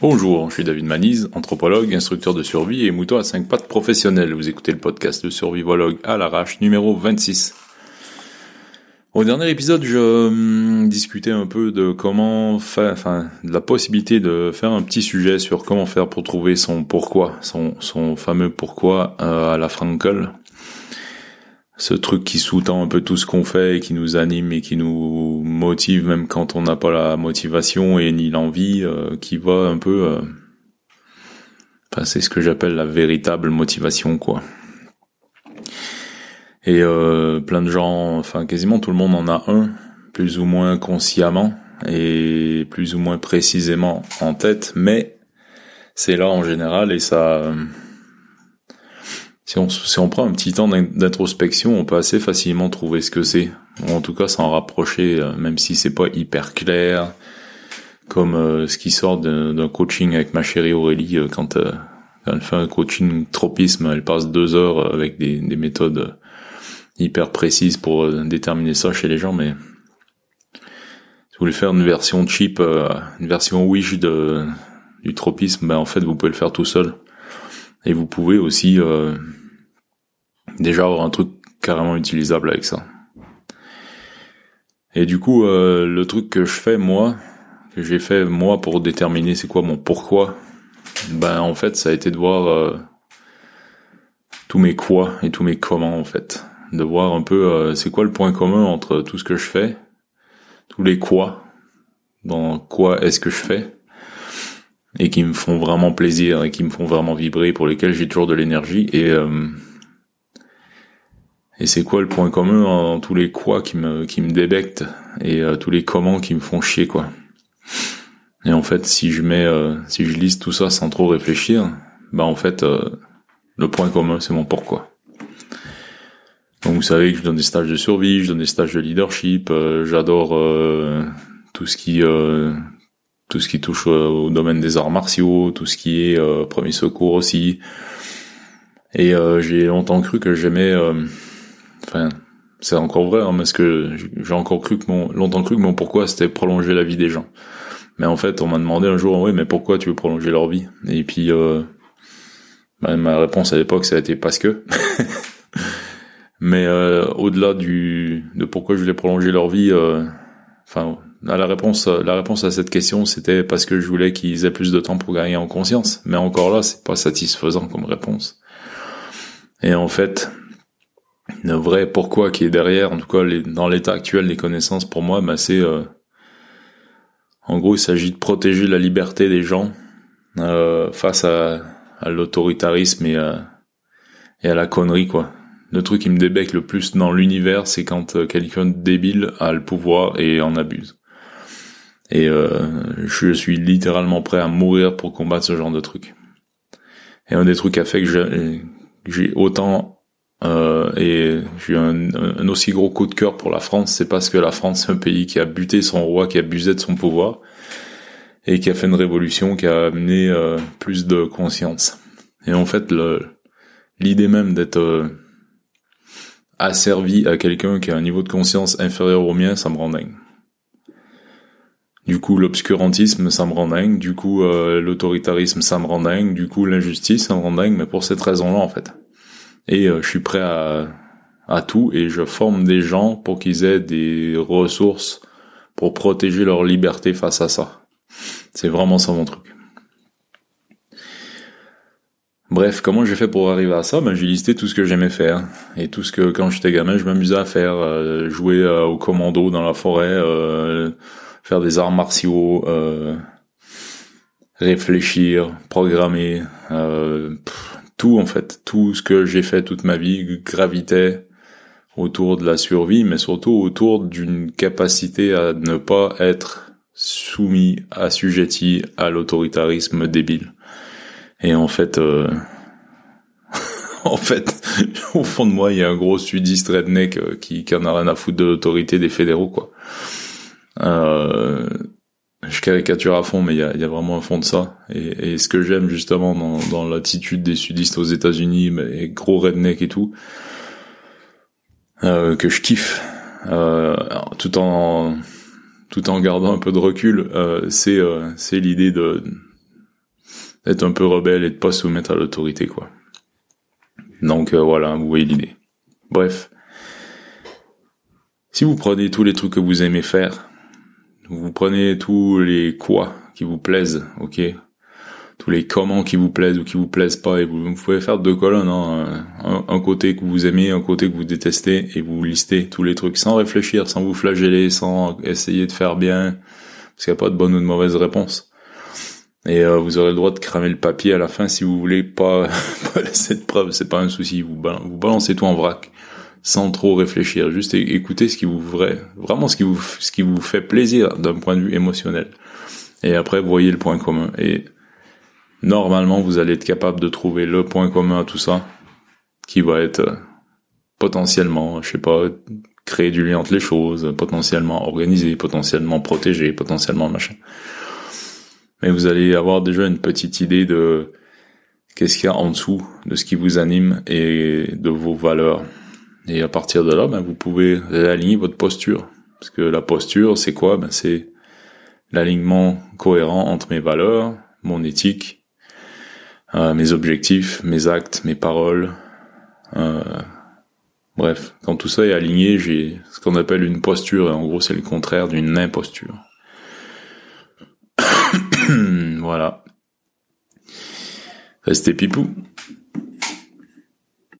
Bonjour, je suis David Manise, anthropologue, instructeur de survie et mouton à 5 pattes professionnel. Vous écoutez le podcast de survivologue à l'arrache numéro 26. Au dernier épisode, je hum, discutais un peu de comment faire, enfin, de la possibilité de faire un petit sujet sur comment faire pour trouver son pourquoi, son, son fameux pourquoi euh, à la Frankel ce truc qui sous-tend un peu tout ce qu'on fait et qui nous anime et qui nous motive même quand on n'a pas la motivation et ni l'envie, euh, qui va un peu... Euh, enfin, c'est ce que j'appelle la véritable motivation, quoi. Et euh, plein de gens, enfin quasiment tout le monde en a un, plus ou moins consciemment et plus ou moins précisément en tête, mais c'est là en général et ça si on, si on prend un petit temps d'introspection, on peut assez facilement trouver ce que c'est. Ou en tout cas s'en rapprocher, euh, même si c'est pas hyper clair, comme euh, ce qui sort d'un coaching avec ma chérie Aurélie euh, quand, elle fait un coaching tropisme, elle passe deux heures avec des, des méthodes hyper précises pour déterminer ça chez les gens, mais si vous voulez faire une version cheap, une version wish de, du tropisme, ben en fait vous pouvez le faire tout seul. Et vous pouvez aussi déjà avoir un truc carrément utilisable avec ça. Et du coup, euh, le truc que je fais moi, que j'ai fait moi pour déterminer c'est quoi mon pourquoi, ben en fait ça a été de voir euh, tous mes quoi et tous mes comment en fait, de voir un peu euh, c'est quoi le point commun entre tout ce que je fais, tous les quoi, dans quoi est-ce que je fais, et qui me font vraiment plaisir et qui me font vraiment vibrer, pour lesquels j'ai toujours de l'énergie et et c'est quoi le point commun en tous les quoi qui me qui me débectent et euh, tous les comment qui me font chier quoi. Et en fait, si je mets euh, si je lise tout ça sans trop réfléchir, bah en fait euh, le point commun c'est mon pourquoi. Donc vous savez que je donne des stages de survie, je donne des stages de leadership, j'adore tout ce qui tout ce qui touche au domaine des arts martiaux, tout ce qui est premier secours aussi. Et j'ai longtemps cru que j'aimais Enfin, c'est encore vrai, hein, parce que j'ai encore cru que mon, longtemps cru que mon pourquoi c'était prolonger la vie des gens. Mais en fait, on m'a demandé un jour, oui, mais pourquoi tu veux prolonger leur vie? Et puis, euh, bah, ma réponse à l'époque, ça a été parce que. mais euh, au-delà du de pourquoi je voulais prolonger leur vie, euh, enfin, la réponse, la réponse à cette question, c'était parce que je voulais qu'ils aient plus de temps pour gagner en conscience. Mais encore là, c'est pas satisfaisant comme réponse. Et en fait, le vrai pourquoi qui est derrière, en tout cas dans l'état actuel des connaissances pour moi, bah c'est euh, en gros il s'agit de protéger la liberté des gens euh, face à, à l'autoritarisme et à, et à la connerie quoi. Le truc qui me débecque le plus dans l'univers, c'est quand euh, quelqu'un débile a le pouvoir et en abuse. Et je suis littéralement prêt à mourir pour combattre ce genre de truc. Et un des trucs a fait que j'ai autant euh, et j'ai eu un, aussi gros coup de cœur pour la France, c'est parce que la France c'est un pays qui a buté son roi, qui a abusé de son pouvoir et qui a fait une révolution qui a amené euh, plus de conscience. Et en fait, l'idée même d'être euh, asservi à quelqu'un qui a un niveau de conscience inférieur au mien, ça me rend dingue. Du coup, l'obscurantisme, ça me rend dingue. Du coup, l'autoritarisme, ça me rend dingue. Du coup, l'injustice, ça me rend dingue. Mais pour cette raison-là, en fait et euh, je suis prêt à, à tout et je forme des gens pour qu'ils aient des ressources pour protéger leur liberté face à ça. C'est vraiment ça mon truc. Bref, comment j'ai fait pour arriver à ça? Ben j'ai listé tout ce que j'aimais faire et tout ce que quand j'étais gamin je m'amusais à faire, euh, jouer euh, au commando dans la forêt, faire des arts martiaux, réfléchir, programmer, tout en fait, tout ce que j'ai fait toute ma vie gravitait autour de la survie, mais surtout autour d'une capacité à ne pas être soumis, assujetti à l'autoritarisme débile. Et en fait, euh, en fait, au fond de moi, il y a un gros sudiste redneck euh, qui, qui en a rien à foutre de l'autorité des fédéraux, quoi. Euh, je caricature à fond, mais il y a, vraiment un fond de ça. Et, et ce que j'aime justement dans, l'attitude des sudistes aux États-Unis, mais gros redneck et tout, euh, que je kiffe, euh, tout en tout en gardant un peu de recul, euh, c'est euh, c'est l'idée de être un peu rebelle et de pas soumettre à l'autorité, quoi. Donc voilà, vous voyez l'idée. Bref. Si vous prenez tous les trucs que vous aimez faire, vous prenez tous les quoi qui vous plaisent, ok? Tous les comment qui vous plaisent ou qui vous plaisent pas et vous, pouvez faire deux colonnes hein. un, côté que vous aimez un côté que vous détestez et vous listez tous les trucs sans réfléchir sans vous flageller sans essayer de faire bien parce qu'il n'y a pas de bonne ou de mauvaise réponse. Et euh, vous aurez le droit de cramer le papier à la fin si vous voulez pas, pas laisser de preuves. C'est pas un souci. Vous balancez tout en vrac sans trop réfléchir juste écoutez ce qui vous vrai vraiment ce qui vous ce qui vous fait plaisir d'un point de vue émotionnel et après voyez le point commun et normalement vous allez être capable de trouver le point commun à tout ça, qui va être euh, potentiellement, je sais pas, créer du lien entre les choses, potentiellement organisé, potentiellement protégé, potentiellement machin. Mais vous allez avoir déjà une petite idée de qu'est-ce qu'il y a en dessous de ce qui vous anime et de vos valeurs. Et à partir de là, ben, vous pouvez aligner votre posture. Parce que la posture, c'est quoi? Ben, C'est l'alignement cohérent entre mes valeurs, mon éthique euh, mes objectifs, mes actes, mes paroles. Euh, bref, quand tout ça est aligné, j'ai ce qu'on appelle une posture, et en gros c'est le contraire d'une imposture. voilà. Restez pipou.